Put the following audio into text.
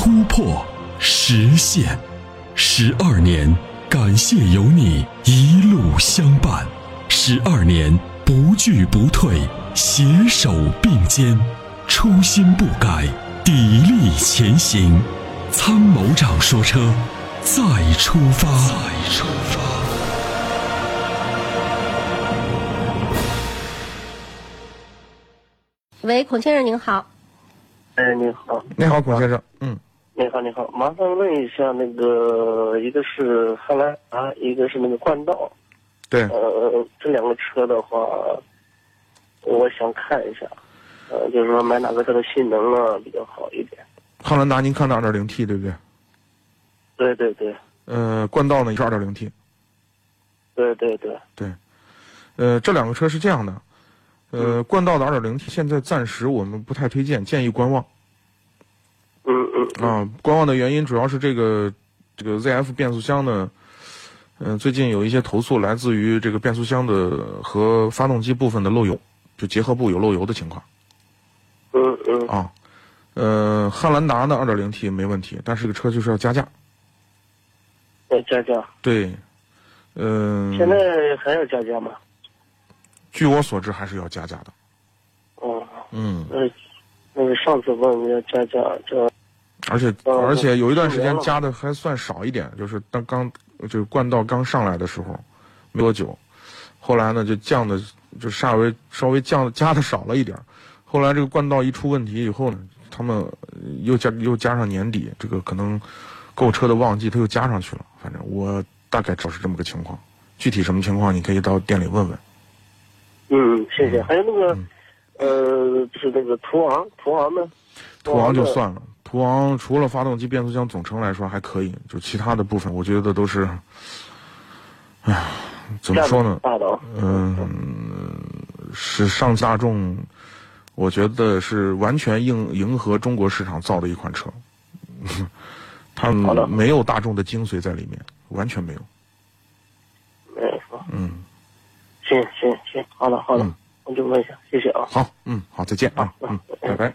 突破，实现，十二年，感谢有你一路相伴，十二年不惧不退，携手并肩，初心不改，砥砺前行。参谋长说：“车，再出发。”再出发。喂，孔先生您好。哎，你好。你好，孔先生。嗯。你好，你好，麻烦问一下，那个一个是汉兰达，一个是那个冠道，对，呃，这两个车的话，我想看一下，呃，就是说买哪个车的性能啊比较好一点。汉兰达，您看的二点零 T 对不对？对对对。呃，冠道呢也是二点零 T。对对对。对，呃，这两个车是这样的，呃，冠道的二点零 T 现在暂时我们不太推荐，建议观望。啊，观望的原因主要是这个这个 ZF 变速箱呢，嗯，最近有一些投诉来自于这个变速箱的和发动机部分的漏油，就结合部有漏油的情况。嗯嗯啊，呃，汉兰达的 2.0T 没问题，但是这个车就是要加价。要加价？对，嗯。现在还要加价吗？据我所知，还是要加价的。哦。嗯。那那上次问要加价，这。而且而且有一段时间加的还算少一点，就是当刚就是冠道刚上来的时候，没多久，后来呢就降的就稍微稍微降加的少了一点，后来这个冠道一出问题以后呢，他们又加又加上年底这个可能购车的旺季，他又加上去了。反正我大概就是这么个情况，具体什么情况你可以到店里问问。嗯，谢谢。还有那个呃，就是那个途昂，途昂呢？途昂就算了。途昂除了发动机、变速箱总成来说还可以，就其他的部分，我觉得都是，哎，怎么说呢？嗯，是上大众，我觉得是完全应迎合中国市场造的一款车，它没有大众的精髓在里面，完全没有。没嗯。行行行，好的好的，我就问一下，谢谢啊。好，嗯，好，再见啊，嗯，拜拜。